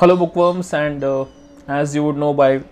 Hello, bookworms, and uh, as you would know by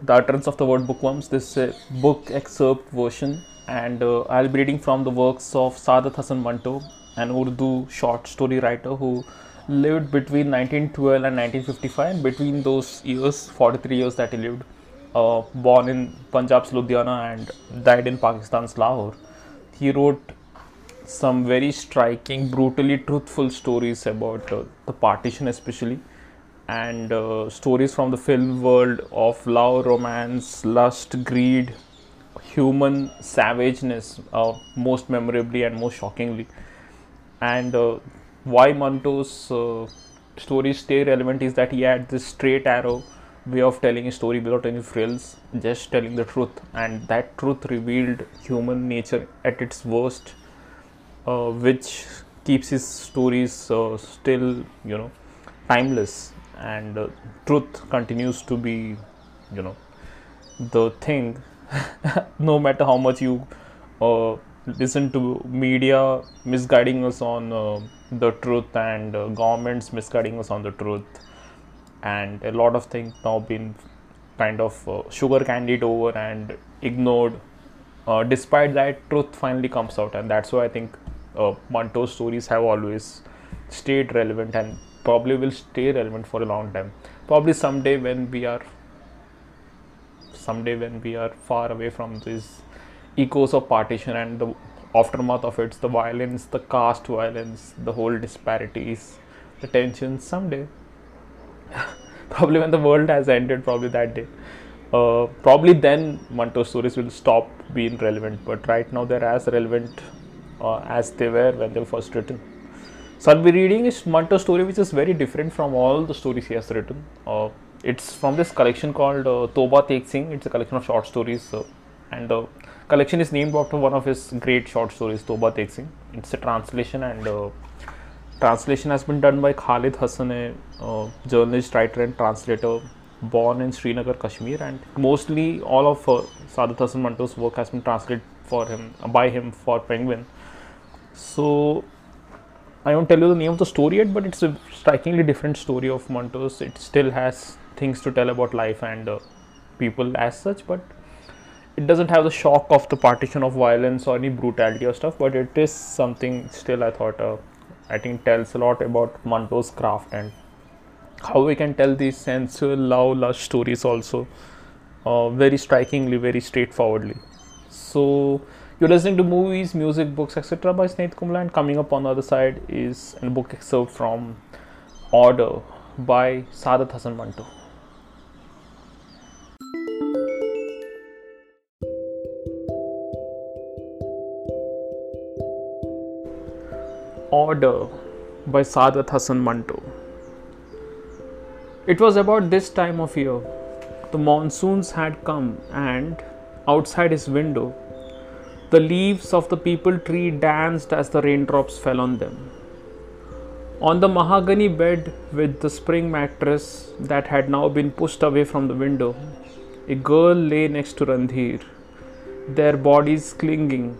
the utterance of the word bookworms, this is a book excerpt version, and uh, I'll be reading from the works of Saadat Hasan Manto, an Urdu short story writer who lived between 1912 and 1955, and between those years, 43 years that he lived, uh, born in Punjab's Ludhiana and died in Pakistan's Lahore. He wrote some very striking, brutally truthful stories about uh, the partition, especially, and uh, stories from the film world of love, romance, lust, greed, human savageness, uh, most memorably and most shockingly. And uh, why Manto's uh, stories stay relevant is that he had this straight arrow way of telling a story without any frills, just telling the truth, and that truth revealed human nature at its worst uh, which keeps his stories uh, still you know timeless and uh, truth continues to be you know the thing. No matter how much you uh, listen to media misguiding us on uh, the truth and uh, governments misguiding us on the truth and a lot of things now been kind of uh, sugar candied over and ignored uh, despite that truth finally comes out. And that's why i think uh, Manto's stories have always stayed relevant and probably will stay relevant for a long time. Probably someday when we are someday when we are far away from these echoes of partition and the aftermath of it, the violence, the caste violence, the whole disparities, the tensions, someday. probably when the world has ended, probably that day. Uh, probably then Manto's stories will stop being relevant, but right now they're as relevant uh, as they were when they were first written. So I'll be reading his Manto story, which is very different from all the stories he has written. Uh, it's from this collection called uh, Toba Tek Singh. It's a collection of short stories, uh, and the collection is named after one of his great short stories, Toba Tek Singh. It's a translation, and uh, translation has been done by Khalid Hasan, a uh, journalist, writer, and translator born in Srinagar, Kashmir, and mostly all of uh, Saadat Hasan Manto's work has been translated for him by him for Penguin. So I won't tell you the name of the story yet, but it's a strikingly different story of Manto's. It still has things to tell about life and uh, people as such, but it doesn't have the shock of the partition of violence or any brutality or stuff. But it is something still I thought uh, I think tells a lot about Manto's craft and how we can tell these sensual love lust stories also uh, very strikingly, very straightforwardly. So you're listening to movies, music, books, etc. by Snehit Kumla, and coming up on the other side is a book excerpt from Odour by Saadat Hasan Manto. Odour by Saadat Hasan Manto. It was about this time of year. The monsoons had come, and outside his window, the leaves of the peepal tree danced as the raindrops fell on them. On the mahogany bed with the spring mattress that had now been pushed away from the window, a girl lay next to Randhir, their bodies clinging.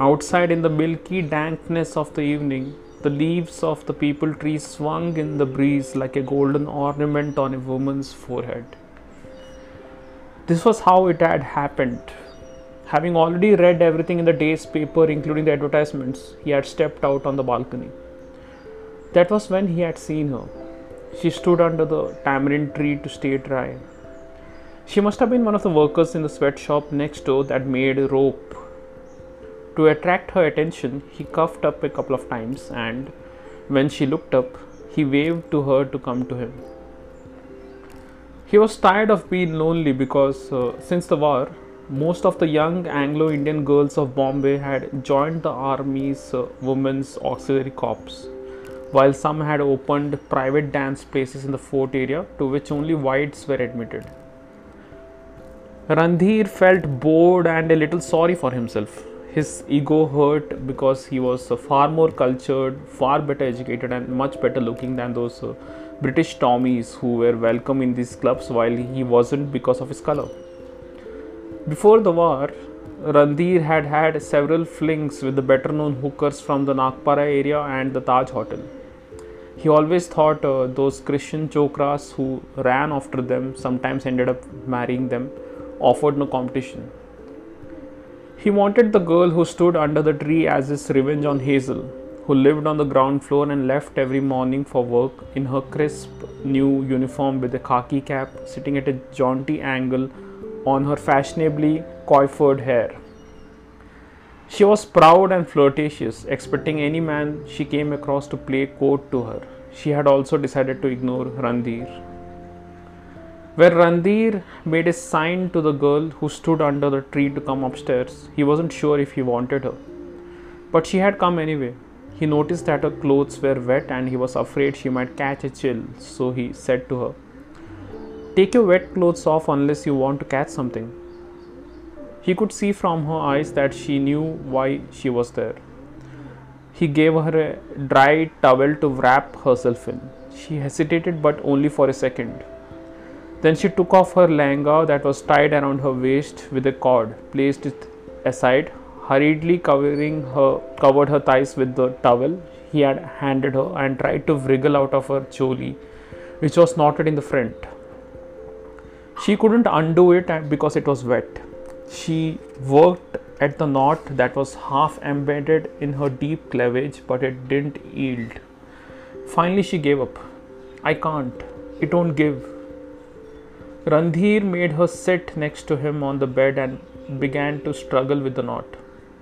Outside, in the milky dankness of the evening, the leaves of the peepal tree swung in the breeze like a golden ornament on a woman's forehead. This was how it had happened. Having already read everything in the day's paper, including the advertisements, he had stepped out on the balcony. That was when he had seen her. She stood under the tamarind tree to stay dry. She must have been one of the workers in the sweatshop next door that made rope. To attract her attention, he coughed up a couple of times, and when she looked up, he waved to her to come to him. He was tired of being lonely because uh, since the war, most of the young Anglo Indian girls of Bombay had joined the army's uh, women's auxiliary corps, while some had opened private dance places in the fort area to which only whites were admitted. Randhir felt bored and a little sorry for himself. His ego hurt because he was uh, far more cultured, far better educated, and much better looking than those uh, British Tommies who were welcome in these clubs while he wasn't because of his color. Before the war, Randhir had had several flings with the better known hookers from the Nagpada area and the Taj Hotel. He always thought uh, those Christian chokras who ran after them, sometimes ended up marrying them, offered no competition. He wanted the girl who stood under the tree as his revenge on Hazel, who lived on the ground floor and left every morning for work in her crisp new uniform with a khaki cap sitting at a jaunty angle on her fashionably coiffed hair. She was proud and flirtatious, expecting any man she came across to play court to her. She had also decided to ignore Randhir. Where Randhir made a sign to the girl who stood under the tree to come upstairs, he wasn't sure if he wanted her. But she had come anyway. He noticed that her clothes were wet and he was afraid she might catch a chill, so he said to her, Take your wet clothes off unless you want to catch something. He could see from her eyes that she knew why she was there. He gave her a dry towel to wrap herself in. She hesitated, but only for a second. Then she took off her lehenga that was tied around her waist with a cord, placed it aside, hurriedly covering her covered her thighs with the towel he had handed her and tried to wriggle out of her choli, which was knotted in the front. She couldn't undo it because it was wet. She worked at the knot that was half embedded in her deep cleavage, but it didn't yield. Finally, she gave up. I can't. It won't give. Randhir made her sit next to him on the bed and began to struggle with the knot.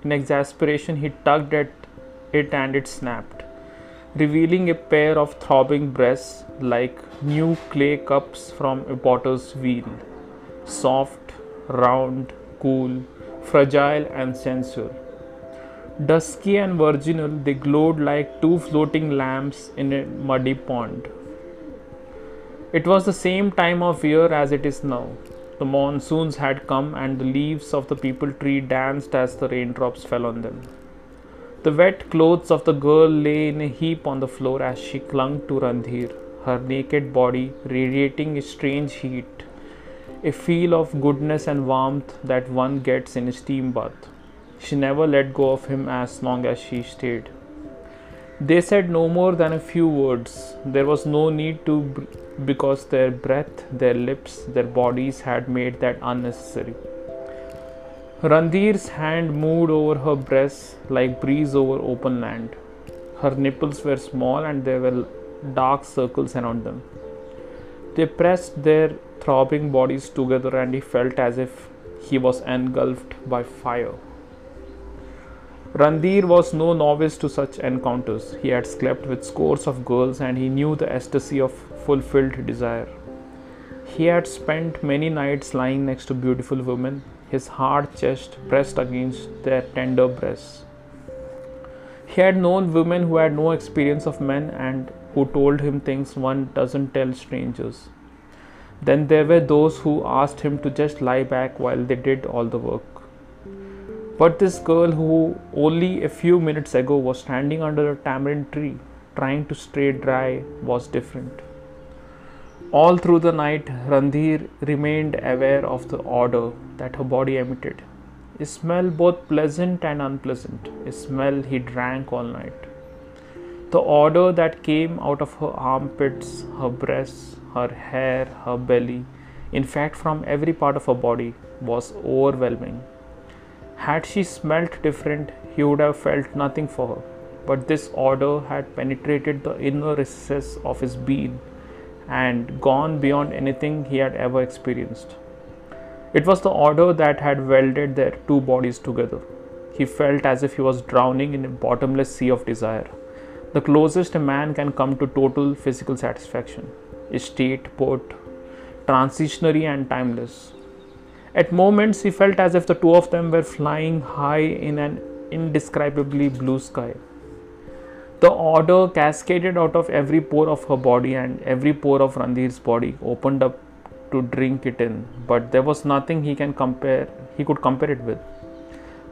In exasperation, he tugged at it and it snapped, revealing a pair of throbbing breasts like new clay cups from a potter's wheel. Soft, round, cool, fragile, and sensual. Dusky and virginal, they glowed like two floating lamps in a muddy pond. It was the same time of year as it is now. The monsoons had come, and the leaves of the peepal tree danced as the raindrops fell on them. The wet clothes of the girl lay in a heap on the floor as she clung to Randhir, her naked body radiating a strange heat, a feel of goodness and warmth that one gets in a steam bath. She never let go of him as long as she stayed. They said no more than a few words. There was no need to because their breath, their lips, their bodies had made that unnecessary. Randhir's hand moved over her breasts like breeze over open land. Her nipples were small and there were dark circles around them. They pressed their throbbing bodies together and he felt as if he was engulfed by fire. Randhir was no novice to such encounters. He had slept with scores of girls and he knew the ecstasy of fulfilled desire. He had spent many nights lying next to beautiful women, his hard chest pressed against their tender breasts. He had known women who had no experience of men and who told him things one doesn't tell strangers. Then there were those who asked him to just lie back while they did all the work. But this girl, who only a few minutes ago was standing under a tamarind tree trying to stay dry, was different. All through the night, Randhir remained aware of the odor that her body emitted. A smell both pleasant and unpleasant, a smell he drank all night. The odor that came out of her armpits, her breasts, her hair, her belly, in fact, from every part of her body, was overwhelming. Had she smelt different, he would have felt nothing for her. But this odor had penetrated the inner recesses of his being and gone beyond anything he had ever experienced. It was the odor that had welded their two bodies together. He felt as if he was drowning in a bottomless sea of desire, the closest a man can come to total physical satisfaction, a state both transitionary and timeless. At moments, he felt as if the two of them were flying high in an indescribably blue sky. The odor cascaded out of every pore of her body, and every pore of Randhir's body opened up to drink it in. But there was nothing he can compare. He could compare it with.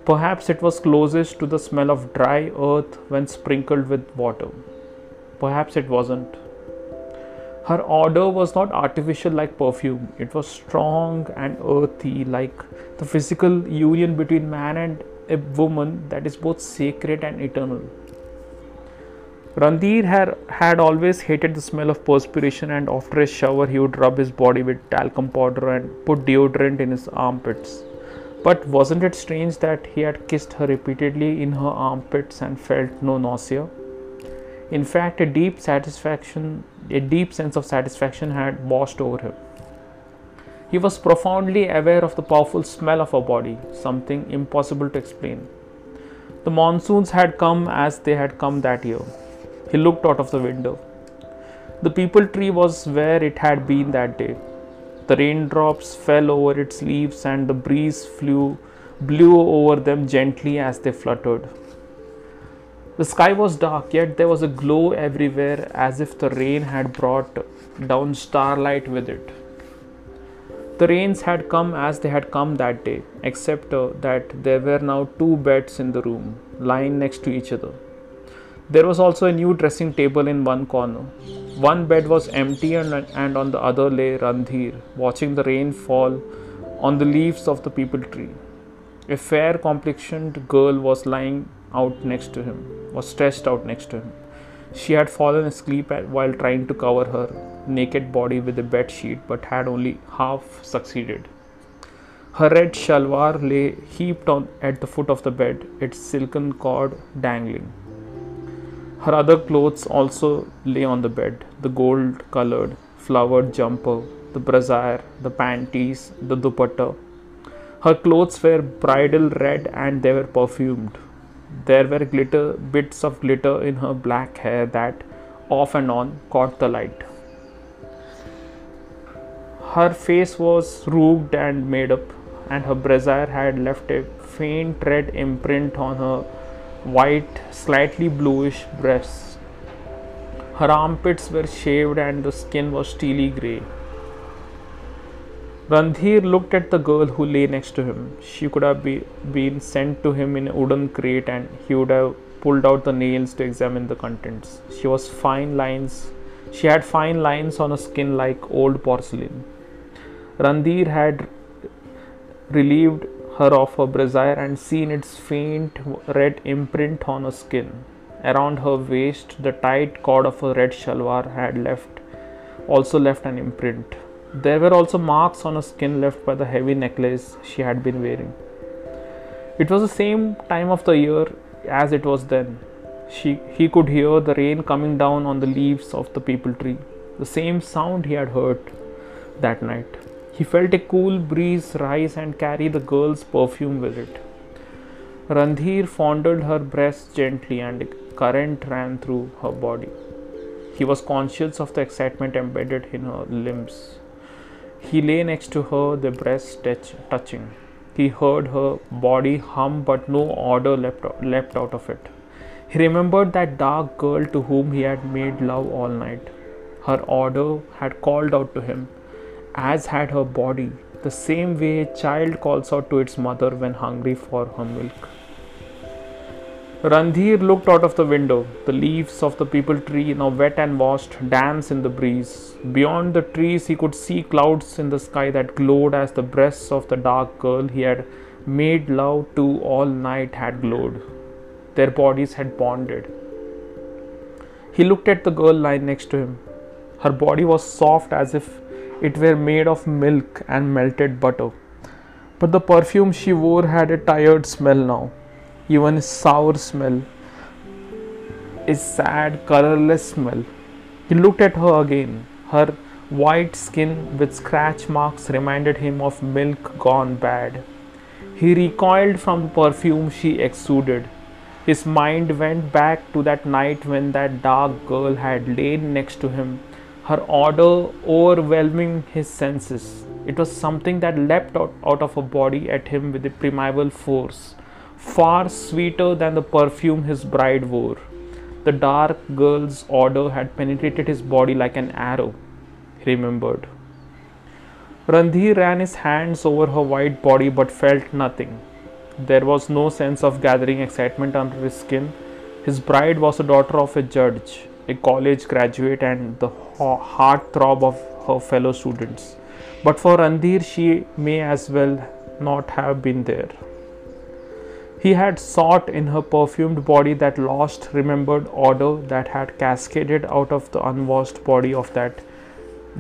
Perhaps it was closest to the smell of dry earth when sprinkled with water. Perhaps it wasn't. Her odor was not artificial like perfume, it was strong and earthy, like the physical union between man and a woman that is both sacred and eternal. Randhir had, had always hated the smell of perspiration, and after a shower, he would rub his body with talcum powder and put deodorant in his armpits. But wasn't it strange that he had kissed her repeatedly in her armpits and felt no nausea? In fact, a deep satisfaction, a deep sense of satisfaction had washed over him. He was profoundly aware of the powerful smell of her body, something impossible to explain. The monsoons had come as they had come that year. He looked out of the window. The peepal tree was where it had been that day. The raindrops fell over its leaves and the breeze flew blew over them gently as they fluttered. The sky was dark, yet there was a glow everywhere as if the rain had brought down starlight with it. The rains had come as they had come that day, except uh, that there were now two beds in the room, lying next to each other. There was also a new dressing table in one corner. One bed was empty and, and on the other lay Randhir, watching the rain fall on the leaves of the peepal tree. A fair complexioned girl was lying out next to him, was stretched out next to him. She had fallen asleep while trying to cover her naked body with a bed sheet, but had only half succeeded. Her red shalwar lay heaped on at the foot of the bed, its silken cord dangling. Her other clothes also lay on the bed the gold colored flowered jumper, the brassiere, the panties, the dupatta. Her clothes were bridal red and they were perfumed. There were glitter bits of glitter in her black hair that off and on caught the light. Her face was rouged and made up, and her brassiere had left a faint red imprint on her white, slightly bluish breasts. Her armpits were shaved and the skin was steely grey. Randhir looked at the girl who lay next to him. She could have be, been sent to him in a wooden crate and he would have pulled out the nails to examine the contents. She was fine lines. She had fine lines on her skin like old porcelain. Randhir had relieved her of her brassiere and seen its faint red imprint on her skin. Around her waist, the tight cord of her red shalwar had left also left an imprint. There were also marks on her skin left by the heavy necklace she had been wearing. It was the same time of the year as it was then. She, he could hear the rain coming down on the leaves of the peepal tree, the same sound he had heard that night. He felt a cool breeze rise and carry the girl's perfume with it. Randhir fondled her breast gently and a current ran through her body. He was conscious of the excitement embedded in her limbs. He lay next to her, the breasts touch, touching. He heard her body hum, but no odor leapt, leapt out of it. He remembered that dark girl to whom he had made love all night. Her odor had called out to him, as had her body, the same way a child calls out to its mother when hungry for her milk. Randhir looked out of the window. The leaves of the peepal tree, now wet and washed, danced in the breeze. Beyond the trees, he could see clouds in the sky that glowed as the breasts of the dark girl he had made love to all night had glowed. Their bodies had bonded. He looked at the girl lying next to him. Her body was soft as if it were made of milk and melted butter. But the perfume she wore had a tired smell now, even a sour smell, a sad, colorless smell. He looked at her again. Her white skin with scratch marks reminded him of milk gone bad. He recoiled from the perfume she exuded. His mind went back to that night when that dark girl had lain next to him her odor overwhelming his senses. It was something that leapt out, out of her body at him with a primeval force, far sweeter than the perfume his bride wore. The dark girl's odor had penetrated his body like an arrow, he remembered. Randhir ran his hands over her white body but felt nothing. There was no sense of gathering excitement under his skin. His bride was a daughter of a judge a college graduate and the heart throb of her fellow students. But for Randhir, she may as well not have been there. He had sought in her perfumed body that lost, remembered odor that had cascaded out of the unwashed body of that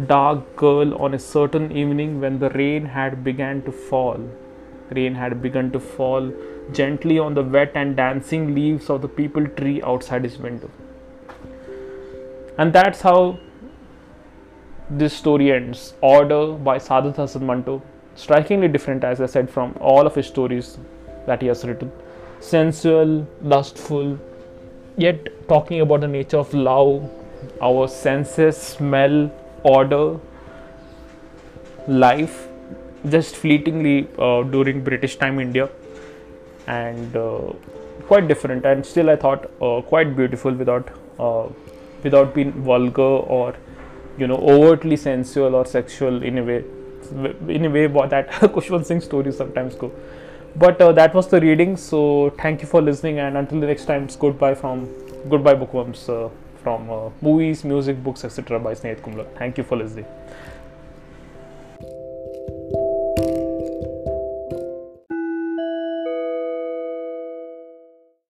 dark girl on a certain evening when the rain had begun to fall. Rain had begun to fall gently on the wet and dancing leaves of the peepal tree outside his window. And that's how this story ends. Odour by Saadat Hasan Manto. Strikingly different, as I said, from all of his stories that he has written. Sensual, lustful, yet talking about the nature of love, our senses, smell, order, life, just fleetingly uh, during British time India, and uh, quite different. And still, I thought uh, quite beautiful without uh, without being vulgar or you know overtly sensual or sexual in a way in a way that Khushwant Singh stories sometimes go. But uh, that was the reading. So thank you for listening and until the next time it's goodbye from goodbye bookworms uh, from uh, movies music books etc by Snehit Kumla. Thank you for listening